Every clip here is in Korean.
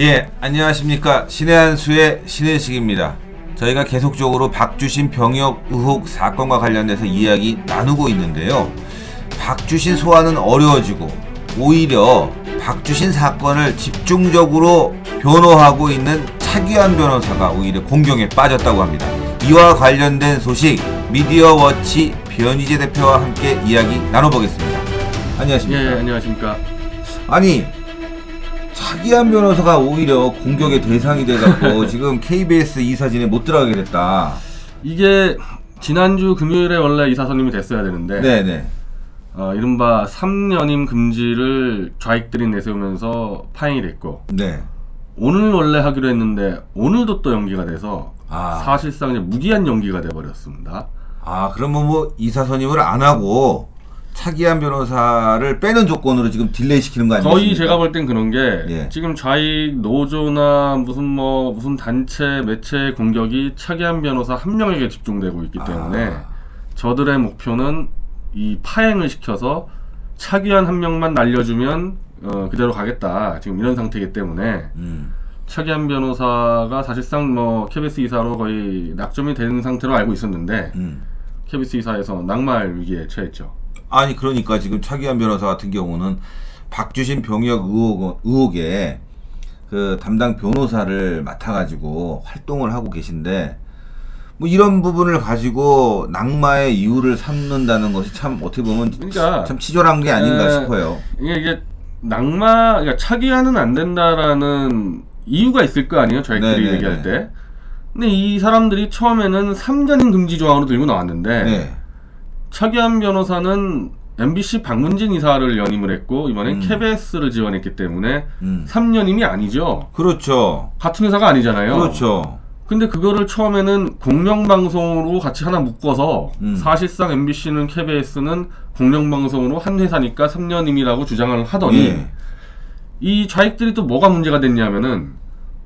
예, 안녕하십니까. 신의 한수의 신혜식입니다. 저희가 계속적으로 박주신 병역 의혹 사건과 관련돼서 이야기 나누고 있는데요. 박주신 소환은 어려워지고 오히려 박주신 사건을 집중적으로 변호하고 있는 차기환 변호사가 오히려 공경에 빠졌다고 합니다. 이와 관련된 소식 미디어 워치 변희재 대표와 함께 이야기 나눠보겠습니다. 안녕하십니까. 예, 안녕하십니까. 아니 차기한 변호사가 오히려 공격의 대상이 돼갖고 지금 KBS 이사진에 못 들어가게 됐다. 이게 지난주 금요일에 원래 이사 선임이 됐어야 되는데 네네. 어, 이른바 3년임 금지를 좌익들이 내세우면서 파행이 됐고 네. 오늘 원래 하기로 했는데 오늘도 또 연기가 돼서 아. 사실상 이제 무기한 연기가 돼버렸습니다. 아 그러면 뭐 이사 선임을 안 하고 차기환 변호사를 빼는 조건으로 지금 delay 시키는 거 아니겠습니까? 거의 제가 볼 땐 그런 게 예. 지금 좌익 노조나 무슨 뭐 무슨 단체 매체 공격이 차기환 변호사 한 명에게 집중되고 있기 때문에 아. 저들의 목표는 이 파행을 시켜서 차기환 한 명만 날려주면 어, 그대로 가겠다 지금 이런 상태이기 때문에 음. 차기환 변호사가 사실상 뭐 KBS 이사로 거의 낙점이 된 상태로 알고 있었는데 음. KBS 이사에서 낙마할 위기에 처했죠. 아니 그러니까 지금 차기한 변호사 같은 경우는 박주신 병역 의혹, 의혹에 그 담당 변호사를 맡아가지고 활동을 하고 계신데 뭐 이런 부분을 가지고 낙마의 이유를 삼는다는 것이 참 어떻게 보면 그러니까 참 치졸한 게 아닌가 에, 싶어요. 이게 이게 낙마 그러니까 차기하는 안 된다라는 이유가 있을 거 아니에요 저희들이 네네네. 얘기할 때 근데 이 사람들이 처음에는 3년인 금지 조항으로 들고 나왔는데 네. 차기한 변호사는 MBC 박문진 이사를 연임을 했고 이번엔 음. KBS를 지원했기 때문에 음. 3년임이 아니죠 그렇죠. 같은 회사가 아니잖아요 그렇죠. 근데 그거를 처음에는 공영방송으로 같이 하나 묶어서 음. 사실상 MBC는 KBS는 공영방송으로 한 회사니까 3년임이라고 주장을 하더니 예. 이 좌익들이 또 뭐가 문제가 됐냐면은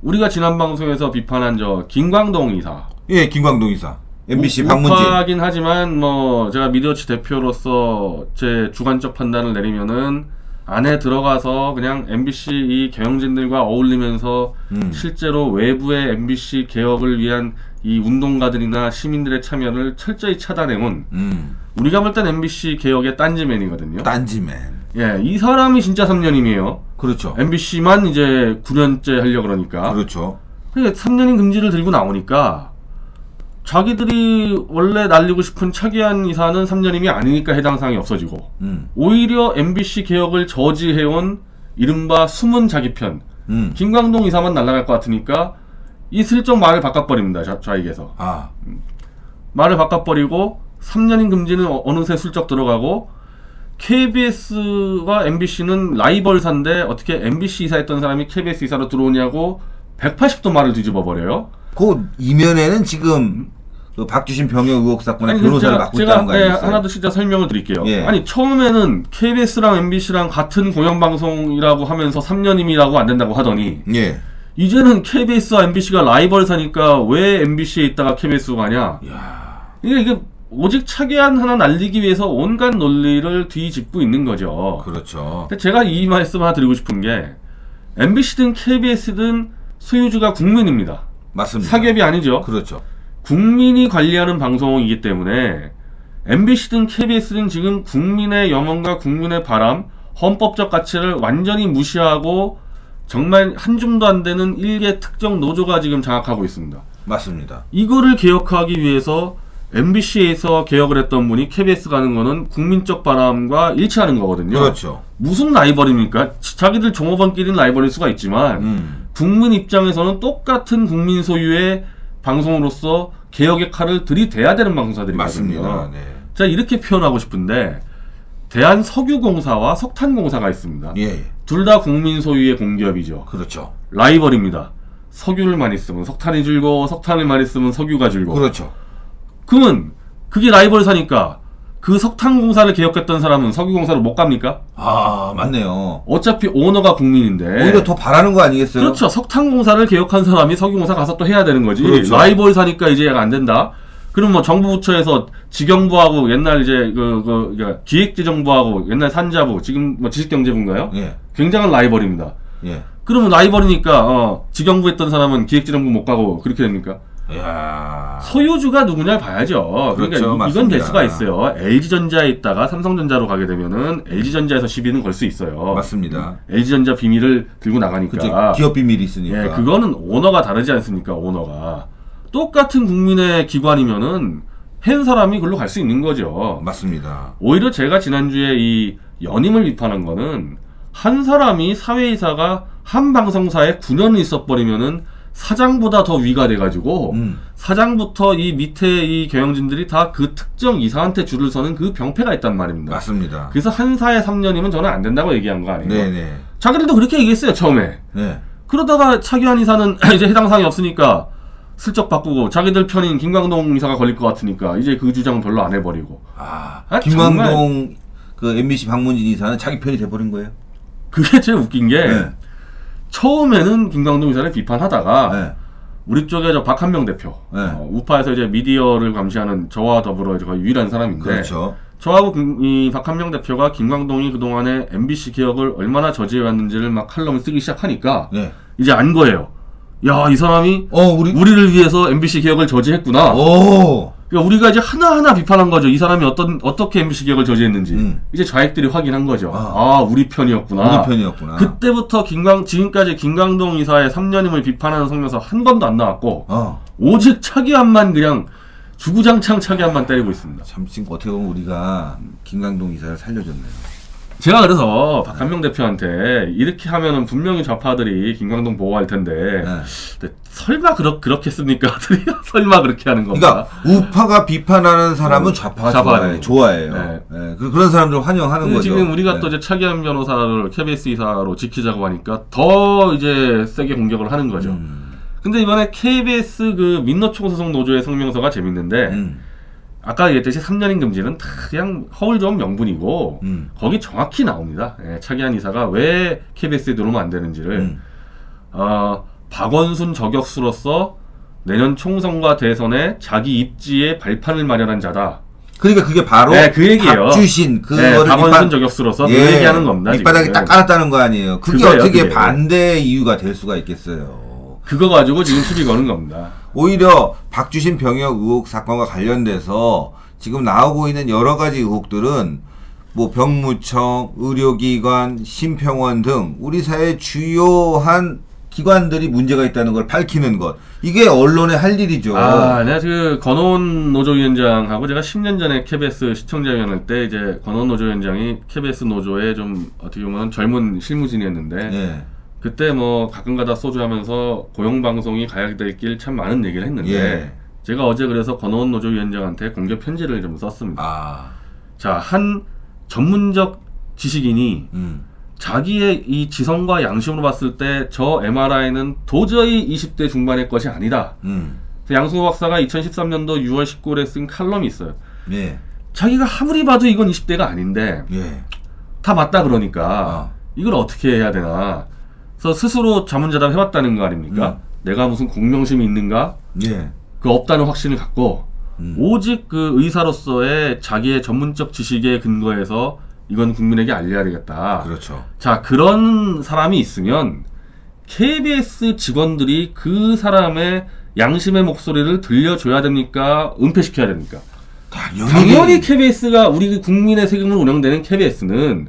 우리가 지난 방송에서 비판한 저 김광동 이사 예, 김광동 이사. MBC 우- 박문진. 우파긴 하지만 뭐 제가 미디어치 대표로서 제 주관적 판단을 내리면은 안에 들어가서 그냥 MBC 이 경영진들과 어울리면서 음. 실제로 외부의 MBC 개혁을 위한 이 운동가들이나 시민들의 참여를 철저히 차단해온 음. 우리가 볼 땐 MBC 개혁의 딴지맨이거든요. 딴지맨. 예, 이 사람이 진짜 3년임이에요. 그렇죠. MBC만 이제 9년째 하려고 그러니까. 그렇죠. 그러니까 3년인 금지를 들고 나오니까 자기들이 원래 날리고 싶은 차기한 이사는 3년임이 아니니까 해당 사항이 없어지고 음. 오히려 MBC 개혁을 저지해온 이른바 숨은 자기 편 음. 김광동 이사만 날아갈 것 같으니까 이 슬쩍 말을 바꿔버립니다 좌, 좌익에서 아. 말을 바꿔버리고 3년인 금지는 어- 어느새 슬쩍 들어가고 KBS와 MBC는 라이벌사인데 어떻게 MBC 이사했던 사람이 KBS 이사로 들어오냐고 180도 말을 뒤집어 버려요. 그 이면에는 지금 그 박주신 병역 의혹 사건의 변호사를 맡고 있다는 거 네, 아니겠어요? 하나 더 진짜 설명을 드릴게요. 예. 아니 처음에는 KBS랑 MBC랑 같은 공영방송이라고 하면서 3년임이라고 안 된다고 하더니 예. 이제는 KBS와 MBC가 라이벌사니까 왜 MBC에 있다가 KBS로 가냐? 야. 이게 이게 오직 차기한 하나 날리기 위해서 온갖 논리를 뒤집고 있는 거죠. 그렇죠. 근데 제가 이 말씀 하나 드리고 싶은 게 MBC든 KBS든 소유주가 국민입니다. 맞습니다. 사기업이 아니죠. 그렇죠. 국민이 관리하는 방송이기 때문에 MBC든 KBS든 지금 국민의 염원과 국민의 바람, 헌법적 가치를 완전히 무시하고 정말 한 줌도 안 되는 일개 특정 노조가 지금 장악하고 있습니다. 맞습니다. 이거를 개혁하기 위해서 MBC에서 개혁을 했던 분이 KBS 가는 거는 국민적 바람과 일치하는 거거든요. 그렇죠. 무슨 라이벌입니까? 지- 자기들 종업원끼리는 라이벌일 수가 있지만 음. 국민 입장에서는 똑같은 국민 소유의 방송으로서 개혁의 칼을 들이대야 되는 방송사들이거든요. 맞습니다. 네. 제가 이렇게 표현하고 싶은데 대한 석유공사와 석탄공사가 있습니다. 예. 예. 둘 다 국민 소유의 공기업이죠. 그렇죠. 라이벌입니다. 석유를 많이 쓰면 석탄이 줄고 석탄을 많이 쓰면 석유가 줄고. 그렇죠. 그러면 그게 라이벌사니까 그 석탄 공사를 개혁했던 사람은 석유 공사로 못 갑니까? 아, 맞네요. 어차피 오너가 국민인데. 오히려 더 바라는 거 아니겠어요? 네. 그렇죠. 석탄 공사를 개혁한 사람이 석유 공사 가서 또 해야 되는 거지. 그렇죠. 라이벌 사니까 이제 안 된다. 그럼 뭐 정부 부처에서 지경부하고 옛날 이제 그, 그, 그 기획재정부하고 옛날 산자부 지금 뭐 지식경제부인가요? 예. 굉장한 라이벌입니다. 예. 그러면 라이벌이니까 어, 지경부 했던 사람은 기획지정부 못 가고 그렇게 됩니까? 야. 소유주가 누구냐 봐야죠. 그러니까 그렇죠, 이- 이건 맞습니다. 될 수가 있어요. LG전자에 있다가 삼성전자로 가게 되면은 LG전자에서 시비는 걸 수 있어요. 맞습니다. LG전자 비밀을 들고 나가니까. 기업 비밀이 있으니까. 예, 그거는 오너가 다르지 않습니까? 오너가 똑같은 국민의 기관이면은 한 사람이 글로 갈 수 있는 거죠. 맞습니다. 오히려 제가 지난주에 이 연임을 비판한 거는 한 사람이 사회이사가 한 방송사에 9년을 있어버리면은 사장보다 더 위가 돼가지고 음. 사장부터 이 밑에 이 경영진들이 다 그 특정 이사한테 줄을 서는 그 병폐가 있단 말입니다. 맞습니다. 그래서 한 사에 3년이면 저는 안 된다고 얘기한 거 아니에요. 네네. 자기들도 그렇게 얘기했어요 처음에. 네. 그러다가 차기환 이사는 이제 해당 사항이 없으니까 슬쩍 바꾸고 자기들 편인 김광동 이사가 걸릴 것 같으니까 이제 그 주장 별로 안 해버리고 아, 아, 김광동 그 MBC 박문진 이사는 자기 편이 돼버린 거예요? 그게 제일 웃긴 게 네. 처음에는 김광동 이사를 비판하다가 네. 우리 쪽에 저 박한명 대표 네. 어, 우파에서 이제 미디어를 감시하는 저와 더불어 이제 거의 유일한 사람인데 그렇죠. 저하고 김- 이 박한명 대표가 김광동이 그동안에 MBC 기억을 얼마나 저지해왔는지를 막 칼럼을 쓰기 시작하니까 네. 이제 안 거예요. 야 이 사람이 어, 우리 우리를 위해서 MBC 기억을 저지했구나. 오. 그러니까 우리가 이제 하나하나 비판한 거죠. 이 사람이 어떤 어떻게 MBC 기억을 저지했는지. 음. 이제 좌익들이 확인한 거죠. 아. 아, 우리 편이었구나. 우리 편이었구나. 그때부터 김광 지금까지 김광동 이사의 3년임을 비판하는 성명서 한 번도 안 나왔고 어. 오직 차기환만 그냥 주구장창 차기환만 때리고 있습니다. 참 지금 어떻게 보면 우리가 김광동 이사를 살려줬네요. 제가 그래서 박한명 대표한테 이렇게 하면은 분명히 좌파들이 김광동 보호할 텐데 네. 근데 설마 그렇 그렇겠습니까? 설마 그렇게 하는 건가? 그러니까 우파가 비판하는 사람은 좌파가 좌파가 좋아해. 좋아해요. 네. 네. 그- 그런 사람들 환영하는 근데 거죠. 지금 우리가 네. 또 이제 차기환 변호사를 KBS 이사로 지키자고 하니까 더 이제 세게 공격을 하는 거죠. 음. 근데 이번에 KBS 그 민노총 소속 노조의 성명서가 재밌는데 음. 아까 얘기했듯이 3년인 금지는 다 그냥 허울 좋은 명분이고 음. 거기 정확히 나옵니다. 예, 차기한 이사가 왜 KBS에 들어오면 안 되는지를 음. 어, 박원순 저격수로서 내년 총선과 대선에 자기 입지에 발판을 마련한 자다. 그러니까 그게 바로 네, 그 얘기예요. 박주신 네, 그거를 박원순 밑바- 저격수로서 예, 그 얘기하는 겁니다. 밑바닥에. 딱 깔았다는 거 아니에요. 그게 그거예요, 어떻게 그게. 반대 이유가 될 수가 있겠어요. 그거 가지고 지금 시비 거는 겁니다. 오히려 박주신 병역 의혹 사건과 관련돼서 지금 나오고 있는 여러 가지 의혹들은 뭐 병무청, 의료기관, 심평원 등 우리 사회 주요한 기관들이 문제가 있다는 걸 밝히는 것 이게 언론의 할 일이죠. 아, 내가 그 권오은 노조위원장하고 제가 10년 전에 KBS 시청자위원회 때 이제 권오은 노조위원장이 KBS 노조의 좀 어떻게 보면 젊은 실무진이었는데 예. 그때 뭐 가끔가다 소주하면서 고용방송이 가야 될 길 참 많은 얘기를 했는데 예. 제가 어제 그래서 권오은 노조위원장한테 공개 편지를 좀 썼습니다. 아, 자, 한 전문적 지식인이 음, 자기의 이 지성과 양심으로 봤을 때 저 MRI는 도저히 20대 중반의 것이 아니다. 음, 양승호 박사가 2013년도 6월 19일에 쓴 칼럼이 있어요. 예, 자기가 아무리 봐도 이건 20대가 아닌데 예, 다 맞다 그러니까 어. 이걸 어떻게 해야 되나. 그래서 스스로 자문자답 해왔다는 거 아닙니까? 내가 무슨 공명심이 있는가? 예, 그 없다는 확신을 갖고 음. 오직 그 의사로서의 자기의 전문적 지식에 근거해서 이건 국민에게 알려야 되겠다. 그렇죠. 자, 그런 사람이 있으면 KBS 직원들이 그 사람의 양심의 목소리를 들려줘야 됩니까? 은폐시켜야 됩니까? 당연히, 당연히 KBS가 우리 국민의 세금으로 운영되는 KBS는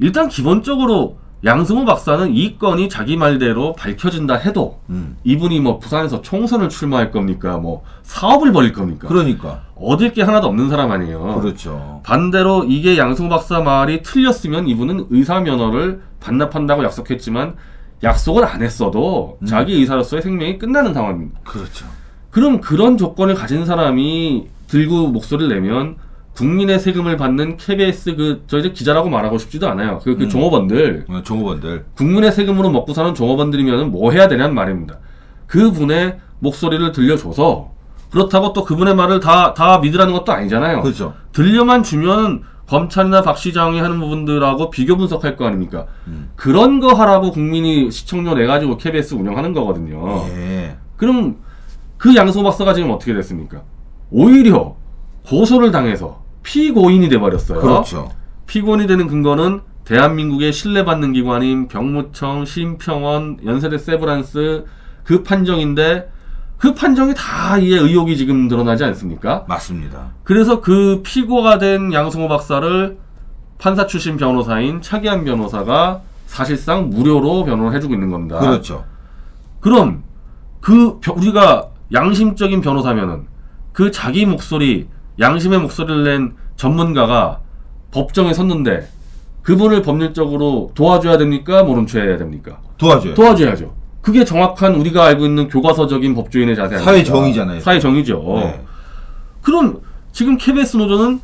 일단 기본적으로 양승호 박사는 이 건이 자기 말대로 밝혀진다 해도 음, 이분이 뭐 부산에서 총선을 출마할 겁니까? 뭐 사업을 벌일 겁니까? 그러니까 얻을 게 하나도 없는 사람 아니에요. 그렇죠. 반대로 이게 양승호 박사 말이 틀렸으면 이분은 의사 면허를 반납한다고 약속했지만 약속을 안 했어도 음. 자기 의사로서의 생명이 끝나는 상황입니다. 그렇죠. 그럼 그런 조건을 가진 사람이 들고 목소리를 내면 국민의 세금을 받는 KBS 그저 이제 기자라고 말하고 싶지도 않아요. 그, 그 음. 종업원들 어, 종업원들 국민의 세금으로 먹고 사는 종업원들이면 뭐 해야 되냐는 말입니다. 그분의 목소리를 들려줘서 그렇다고 또 그분의 말을 다, 다 믿으라는 것도 아니잖아요. 그렇죠. 들려만 주면 검찰이나 박 시장이 하는 부분들하고 비교 분석할 거 아닙니까? 음. 그런 거 하라고 국민이 시청료 내 가지고 KBS 운영하는 거거든요. 예. 그럼 그 양소 박사가 지금 어떻게 됐습니까? 오히려 고소를 당해서 피고인이 돼 버렸어요. 그렇죠. 피고인이 되는 근거는 대한민국의 신뢰받는 기관인 병무청, 심평원, 연세대 세브란스 그 판정인데 그 판정이 다 이에 의혹이 지금 드러나지 않습니까? 맞습니다. 그래서 그 피고가 된 양승호 박사를 판사 출신 변호사인 차기한 변호사가 사실상 무료로 변호를 해주고 있는 겁니다. 그렇죠. 그럼 그 벼- 우리가 양심적인 변호사면은 그 자기 목소리 양심의 목소리를 낸 전문가가 법정에 섰는데 그분을 법률적으로 도와줘야 됩니까 모른 체 해야 됩니까 도와줘요. 도와줘야죠 그게 정확한 우리가 알고 있는 교과서적인 법조인의 자세 아닙니까 사회 정의잖아요. 사회 정의죠 네. 그럼 지금 KBS 노조는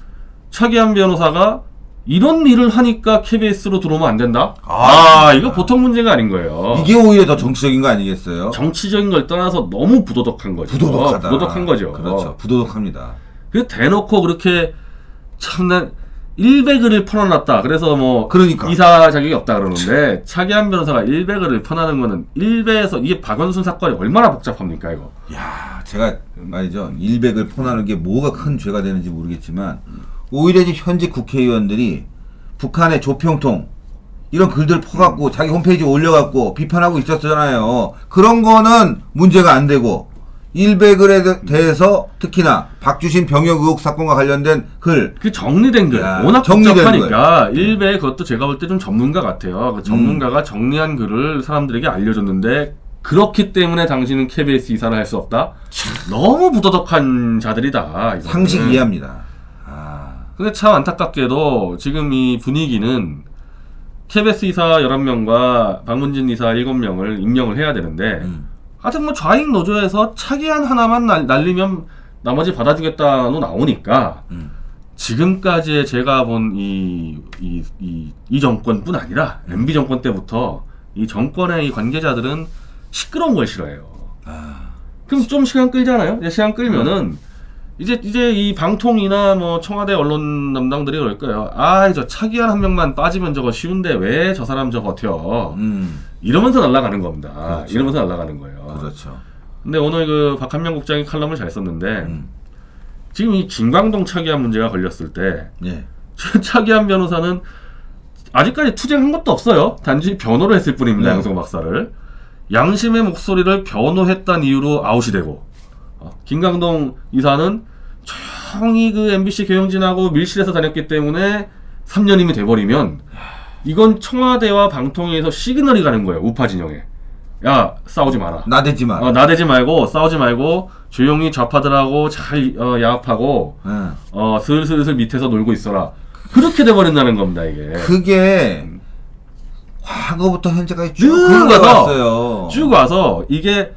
차기한 변호사가 이런 일을 하니까 KBS로 들어오면 안 된다? 아, 아, 이거 보통 문제가 아닌 거예요. 이게 오히려 더 정치적인 거 아니겠어요? 정치적인 걸 떠나서 너무 부도덕한 거죠. 부도덕하다. 부도덕한 거죠. 그렇죠. 부도덕합니다. 그 대놓고 그렇게 참난 100을을 퍼놔놨다. 그래서 뭐 그러니까. 이사 자격이 없다 그러는데 차기한 변호사가 100을을 퍼나는 거는 1배에서 이게 박원순 사건이 얼마나 복잡합니까 이거. 야, 제가 말이죠. 일백을 포나는 게 뭐가 큰 죄가 되는지 모르겠지만 오히려 지금 현재 국회의원들이 북한의 조평통 이런 글들 퍼갖고 자기 홈페이지에 올려갖고 비판하고 있었잖아요. 그런 거는 문제가 안 되고 대- 대해서 특히나 박주신 병역 의혹 사건과 관련된 글 그 정리된 글 야, 워낙 정리된 복잡하니까 1배 그것도 제가 볼 때 좀 전문가 같아요. 그 전문가가 정리한 글을 사람들에게 알려줬는데 그렇기 때문에 당신은 KBS 이사를 할 수 없다. 너무 부도덕한 자들이다. 이거는. 상식 이해합니다. 아, 근데 참 안타깝게도 지금 이 분위기는 KBS 이사 11명과 박문진 이사 7명을 임명을 해야 되는데 음. 하여튼 뭐 좌익 노조에서 차기한 하나만 날, 날리면 나머지 받아주겠다로 나오니까 음. 지금까지의 제가 본 이 이 이 이 정권뿐 아니라 MB 정권 때부터 이 정권의 이 관계자들은 시끄러운 걸 싫어해요. 아, 그럼 좀 시간 끌잖아요. 이제 시간 끌면은 이제 이제 이 방통이나 뭐 청와대 언론 담당들이 그럴 거예요. 아, 저 차기한 한 명만 빠지면 저거 쉬운데 왜 저 사람 저 버텨? 음, 이러면서 날아가는 겁니다. 그렇죠. 이러면서 날아가는 거예요. 그렇죠. 근데 오늘 그 박한명 국장이 칼럼을 잘 썼는데 음, 지금 이 진광동 차기한 문제가 걸렸을 때 예, 차기한 변호사는 아직까지 투쟁한 것도 없어요. 단지 변호를 했을 뿐입니다. 네. 양성 박사를 양심의 목소리를 변호했단 이유로 아웃이 되고 어, 김강동 이사는 조용히 그 MBC 경영진하고 밀실에서 다녔기 때문에 3년임이 돼버리면 이건 청와대와 방통위에서 시그널이 가는 거예요. 우파 진영에 야 싸우지 마라. 나대지 마. 어, 나대지 말고 싸우지 말고 조용히 좌파들하고 잘 어, 야합하고 예. 어, 슬슬슬 밑에서 놀고 있어라. 그렇게 돼버린다는 겁니다, 이게. 그게 과거부터 현재까지 쭉 쭉. 와서, 쭉 와서, 이게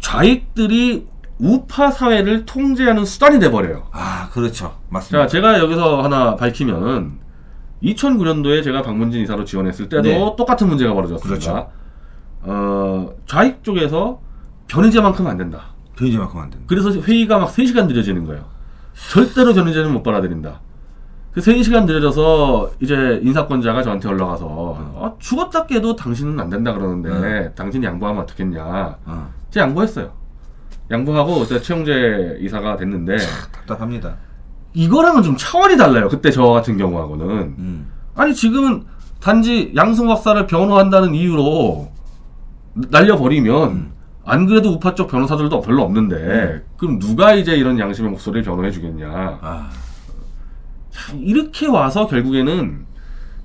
좌익들이 우파 사회를 통제하는 수단이 돼버려요. 아, 그렇죠. 맞습니다. 자, 제가 여기서 하나 밝히면은, 2009년도에 제가 박문진 이사로 지원했을 때도 네. 똑같은 문제가 벌어졌습니다. 그렇죠. 어, 좌익 쪽에서 변희재만큼 안 된다. 변이제만큼 안 된다. 그래서 회의가 막 3시간 늦어지는 거예요. 절대로 변희재는 못 받아들인다. 그 3시간 늦어져서 이제 인사권자가 저한테 올라가서 어, 죽었다 깨도 당신은 안 된다 그러는데 당신이 양보하면 어떻겠냐. 어, 제가 양보했어요. 양보하고 그때 최용재 이사가 됐는데 답답합니다. 이거랑은 좀 차원이 달라요. 그때 저 같은 경우하고는. 음. 아니 지금은 단지 양성 박사를 변호한다는 이유로 날려버리면 음. 안 그래도 우파 쪽 변호사들도 별로 없는데 그럼 누가 이제 이런 양심의 목소리를 변호해 주겠냐 아, 참, 이렇게 와서 결국에는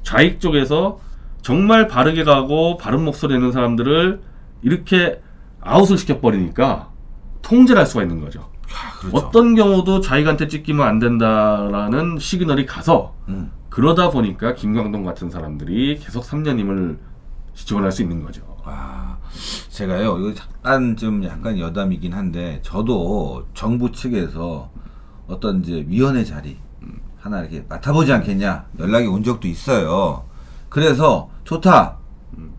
좌익 쪽에서 정말 바르게 가고 바른 목소리 내는 사람들을 이렇게 아웃을 시켜버리니까 통제를 할 수가 있는 거죠. 아, 그렇죠. 어떤 경우도 좌익한테 찍히면 안 된다라는 시그널이 가서 음. 그러다 보니까 김광동 같은 사람들이 계속 3년임을 지원할 수 있는 거죠. 아, 제가요, 이거 약간 좀 약간 여담이긴 한데, 저도 정부 측에서 어떤 이제 위원회 자리 하나 이렇게 맡아보지 않겠냐 연락이 온 적도 있어요. 그래서 좋다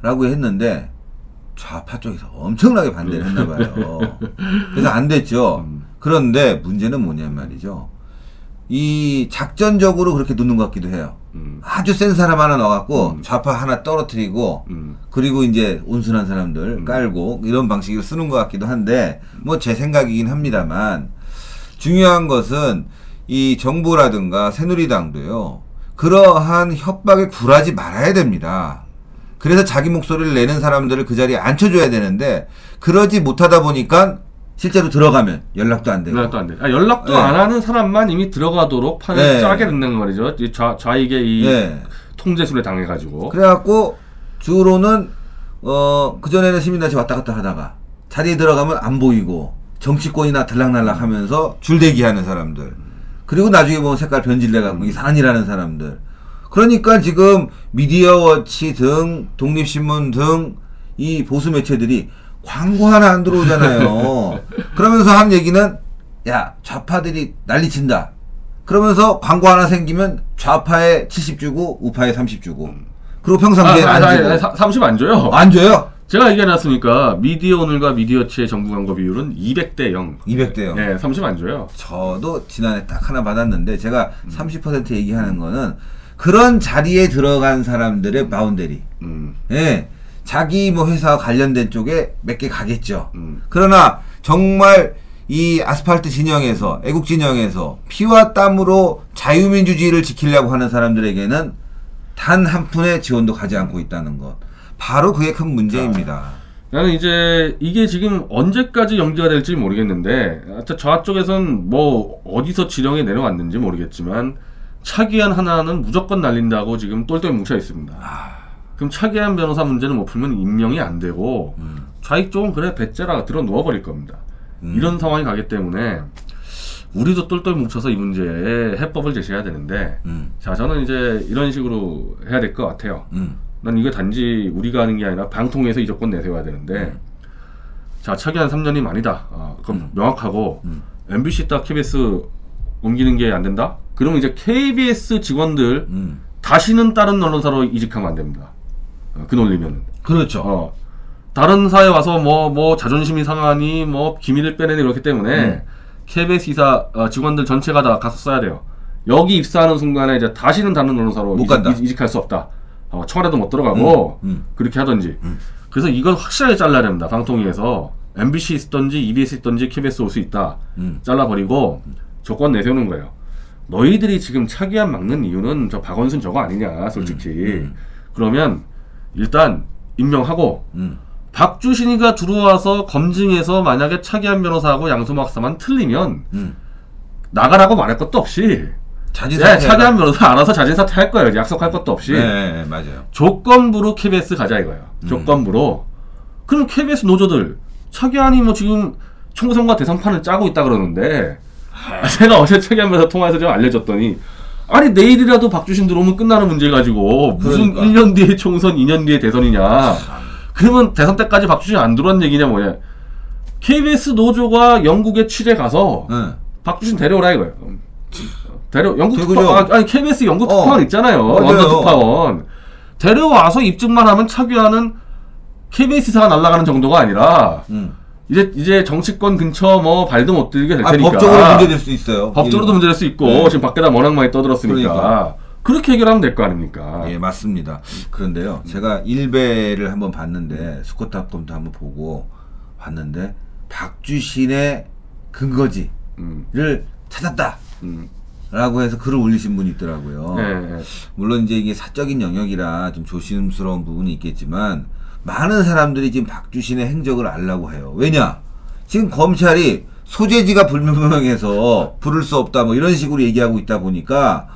라고 했는데 좌파 쪽에서 엄청나게 반대를 했나 봐요. 그래서 안 됐죠. 그런데 문제는 뭐냐면 말이죠. 이 작전적으로 그렇게 놓는 것 같기도 해요. 음, 아주 센 사람 하나 넣어갖고 좌파 하나 떨어뜨리고 음, 그리고 이제 온순한 사람들 깔고 이런 방식으로 쓰는 것 같기도 한데 뭐 제 생각이긴 합니다만 중요한 것은 이 정부라든가 새누리당도요 그러한 협박에 굴하지 말아야 됩니다. 그래서 자기 목소리를 내는 사람들을 그 자리에 앉혀줘야 되는데 그러지 못하다 보니까 실제로 들어가면 연락도 안 되고 연락도 안 돼. 아, 연락도 네. 안 하는 사람만 이미 들어가도록 판을 네. 짜게 된다는 말이죠. 이 좌, 좌익의 이 네. 통제술에 당해가지고. 그래갖고 주로는 어 그전에는 시민단체 왔다 갔다 하다가 자리에 들어가면 안 보이고 정치권이나 들락날락 하면서 줄대기 하는 사람들 그리고 나중에 보면 색깔 변질돼갖고 이상한이라는 사람들 그러니까 지금 미디어워치 등 독립신문 등 이 보수 매체들이 광고 하나 안 들어오잖아요 그러면서 한 얘기는 야 좌파들이 난리 친다 그러면서 광고 하나 생기면 좌파에 70 주고 우파에 30 주고 그리고 평상시에 아, 안 아니, 주고 아니, 사- 30 안 줘요. 안 줘요? 제가 얘기해놨으니까 미디어 오늘과 미디어워치의 정부 광고 비율은 200대 0. 200대요. 네, 30 안 줘요. 저도 지난해 딱 하나 받았는데 제가 음. 30% 얘기하는 거는 그런 자리에 들어간 사람들의 boundary. 음, 예. 자기 뭐 회사와 관련된 쪽에 몇 개 가겠죠. 음. 그러나 정말 이 아스팔트 진영에서 애국 진영에서 피와 땀으로 자유민주주의를 지키려고 하는 사람들에게는 단 한 푼의 지원도 가지 않고 있다는 것. 바로 그게 큰 문제입니다. 나는 이제 이게 지금 언제까지 연기가 될지 모르겠는데 저쪽에선 뭐 어디서 지령이 내려왔는지 모르겠지만 차기한 하나는 무조건 날린다고 지금 똘똘 뭉쳐 있습니다. 그럼 차기한 변호사 문제는 못 풀면 임명이 안 되고 좌익 쪽은 그래 배째라 들어 누워버릴 겁니다. 이런 상황이 가기 때문에 우리도 똘똘 뭉쳐서 이 문제에 해법을 제시해야 되는데 음. 자 저는 이제 이런 식으로 해야 될 것 같아요. 음. 난 이거 단지 우리가 하는 게 아니라 방통위에서 이 조건 내세워야 되는데 자 차기한 3년이 아니다. 아, 그럼 명확하고 MBC 딱 KBS 옮기는 게 안 된다? 그러면 이제 KBS 직원들 음. 다시는 다른 언론사로 이직하면 안 됩니다. 어, 그 논리면은. 그렇죠. 어. 다른 사에 와서 뭐, 뭐, 자존심이 상하니, 뭐, 기밀을 빼내니 그렇기 때문에, 음. KBS 이사 어, 직원들 전체가 다 가서 써야 돼요. 여기 입사하는 순간에 이제 다시는 다른 언론사로 못 이직- 간다. 이직, 할수 없다. 어, 청와대도 못 들어가고, 음, 음. 그렇게 하든지. 그래서 이건 확실하게 잘라야 됩니다. 방통위에서. MBC 있던지, EBS 있던지, KBS 올 수 있다. 음. 잘라버리고, 조건 내세우는 거예요. 너희들이 지금 차기한 막는 이유는 저 박원순 저거 아니냐, 솔직히. 그러면, 일단, 임명하고, 음. 박주신이가 들어와서 검증해서 만약에 차기한 변호사하고 양소모 박사만 틀리면 음. 나가라고 말할 것도 없이 자진 네, 차기한 변호사 알아서 자진 사퇴 할 거예요. 약속할 것도 없이 네, 네, 맞아요. 조건부로 KBS 가자 이거예요. 조건부로. 그럼 KBS 노조들 차기한이 뭐 지금 총선과 대선판을 짜고 있다 그러는데 아, 제가 어제 차기한 변호사 통화해서 좀 알려줬더니 아니 내일이라도 박주신 들어오면 끝나는 문제 가지고 무슨 그러니까. 1년 뒤에 총선, 2년 뒤에 대선이냐. 그러면 대선 때까지 박주신 안 들어온 얘기냐 뭐냐. KBS 노조가 영국에 취재 가서 네. 박주신 데려오라 이거예요. 데려 영국 그죠. 특파원 아, 아니 KBS 영국 어. 특파원 있잖아요. 맞아요. 원더 특파원 데려와서 입증만 하면 차기하는 KBS사가 날아가는 정도가 아니라 음. 이제 이제 정치권 근처 뭐 발도 못 들게 될 아, 테니까 법적으로 문제될 수 있어요. 법적으로도 일- 문제될 수 있고 네. 지금 밖에다 워낙 많이 떠들었으니까 그러니까. 그렇게 해결하면 될 거 아닙니까? 예, 맞습니다. 그런데요, 제가 일베를 한번 봤는데 스코트 합검도 한번 보고 봤는데 박주신의 근거지를 음, 찾았다. 음. 라고 해서 글을 올리신 분이 있더라고요. 예, 예. 물론 이제 이게 사적인 영역이라 좀 조심스러운 부분이 있겠지만 많은 사람들이 지금 박주신의 행적을 알라고 해요. 왜냐? 지금 검찰이 소재지가 불명명해서 부를 수 없다 뭐 이런 식으로 얘기하고 있다 보니까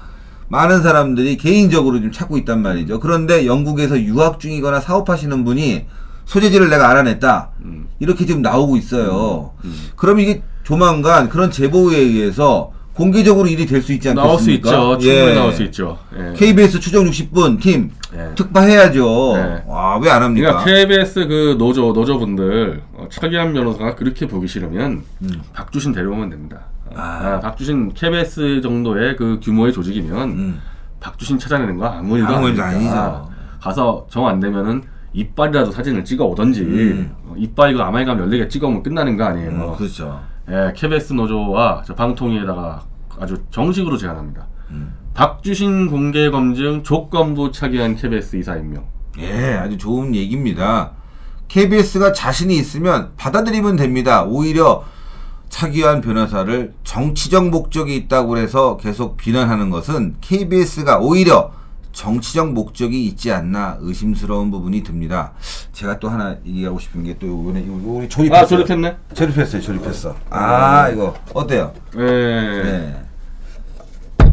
많은 사람들이 개인적으로 좀 찾고 있단 말이죠. 그런데 영국에서 유학 중이거나 사업하시는 분이 소재지를 내가 알아냈다. 음. 이렇게 지금 나오고 있어요. 그럼 이게 조만간 그런 제보에 의해서 공개적으로 일이 될 수 있지 않겠습니까? 나올 수 있죠. 충분히 예. 나올 수 있죠. 예. KBS 추정 60분 팀 예. 특파해야죠. 네. 와, 왜 안 합니까? 그러니까 KBS 그 노조 노조분들 어, 차기한 변호사가 그렇게 보기 싫으면 박주신 데려오면 됩니다. 어, 음. 아. 아, 박주신 KBS 정도의 그 규모의 조직이면 음. 박주신 찾아내는 거 아무 일도 아무 일도. 아니죠. 가서 정 안 되면은 이빨이라도 사진을 찍어 오던지 음. 어, 이빨 그 아말감 14개 찍어 오면 끝나는 거 아니에요. 음, 그렇죠. 예, KBS 노조와 저 방통위에다가 아주 정식으로 제안합니다. 음. 박주신 공개 검증 조건부 차기한 KBS 이사 임명. 예, 아주 좋은 얘기입니다. KBS가 자신이 있으면 받아들이면 됩니다. 오히려 차기환 변호사를 정치적 목적이 있다고 해서 계속 비난하는 것은 KBS가 오히려 정치적 목적이 있지 않나 의심스러운 부분이 듭니다. 제가 또 하나 얘기하고 싶은 게 또 이번에 우리 조립했어요. 아 조립했네. 조립했어요. 조립했어. 아 이거 어때요? 예. 네.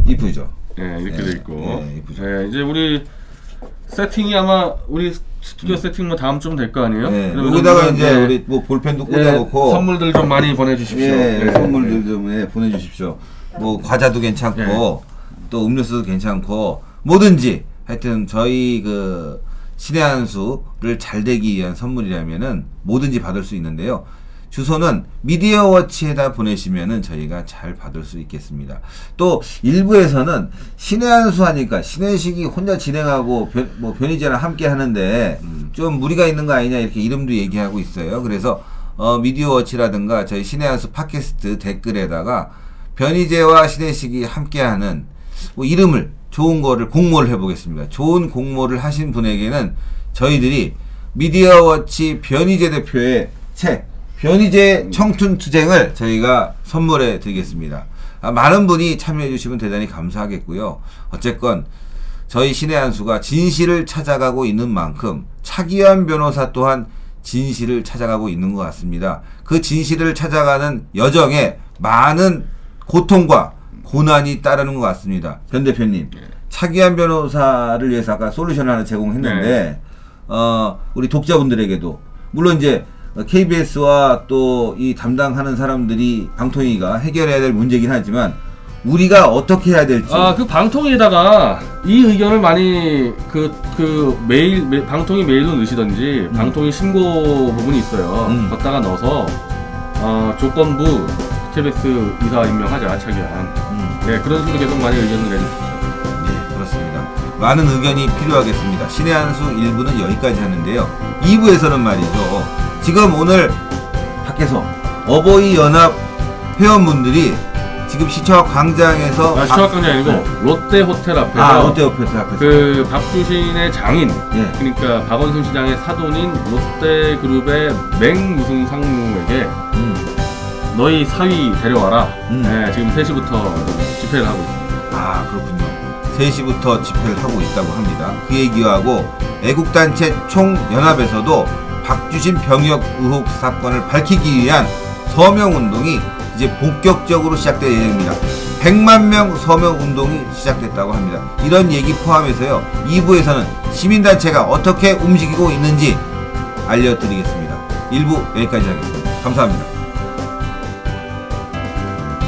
이쁘죠. 예, 이렇게 예, 돼 있고. 예, 이쁘죠. 예, 이제 우리 세팅이 아마 우리 스튜디오 세팅 뭐 다음 주면 될거 아니에요? 네. 그러면 여기다가 이제 이제, 우리 뭐 볼펜도 예, 꽂아놓고 선물들 좀 많이 보내주십시오. 예, 예, 선물들 예. 좀 예, 보내주십시오. 뭐 과자도 괜찮고 예. 또 음료수도 괜찮고 뭐든지 하여튼 저희 그 신의 한 수를 잘 되기 위한 선물이라면은 뭐든지 받을 수 있는데요. 주소는 미디어워치에다 보내시면은 저희가 잘 받을 수 있겠습니다. 또 일부에서는 신의 한수 하니까 신의식이 혼자 진행하고 변, 뭐 변희재랑 함께 하는데 좀 무리가 있는 거 아니냐 이렇게 이름도 얘기하고 있어요. 그래서 어, 미디어워치라든가 저희 신의 한수 팟캐스트 댓글에다가 변희재와 신혜식이 함께하는 뭐 이름을 좋은 거를 공모를 해보겠습니다. 좋은 공모를 하신 분에게는 저희들이 미디어워치 변희재 대표의 책 변희재 청춘 투쟁을 저희가 선물해 드리겠습니다. 아, 많은 분이 참여해 주시면 대단히 감사하겠고요. 어쨌건 저희 신의 한수가 진실을 찾아가고 있는 만큼 차기환 변호사 또한 진실을 찾아가고 있는 것 같습니다. 그 진실을 찾아가는 여정에 많은 고통과 고난이 따르는 것 같습니다. 변 대표님, 차기환 변호사를 위해서 아까 솔루션을 하나 제공했는데, 어, 우리 독자분들에게도, 물론 이제 KBS와 또 이 담당하는 사람들이 방통위가 해결해야 될 문제긴 하지만, 우리가 어떻게 해야 될지. 아, 그 방통위에다가 이 의견을 많이 그, 그 메일, 메- 방통위 메일로 넣으시던지 방통위 신고 부분이 있어요. 음. 걷다가 넣어서 어, 조건부 KBS 이사 임명하자, 차기한. 음. 네, 그런 식으로 계속 많이 의견을 내주십시오. 네, 그렇습니다. 많은 의견이 필요하겠습니다. 신의 한수 1부는 여기까지 하는데요. 2부에서는 말이죠. 지금 오늘 밖에서 어버이 연합 회원분들이 지금 시청 광장에서 아, 시청학관이 아니고 네. 롯데 호텔 앞에서 아, 롯데 오페스 앞에서 그 박주신의 장인 예. 그러니까 박원순 시장의 사돈인 롯데 그룹의 맹무승 상무에게 음. 너희 사위 데려와라. 음. 네, 지금 3시부터 집회를 하고 있습니다. 아, 그렇군요. 3시부터 집회를 하고 있다고 합니다. 그 얘기하고 애국단체 총연합에서도 박주신 병역 의혹 사건을 밝히기 위한 서명운동이 이제 본격적으로 시작될 예정입니다. 100만 명 서명운동이 시작됐다고 합니다. 이런 얘기 포함해서요. 2부에서는 시민단체가 어떻게 움직이고 있는지 알려드리겠습니다. 1부 여기까지 하겠습니다. 감사합니다.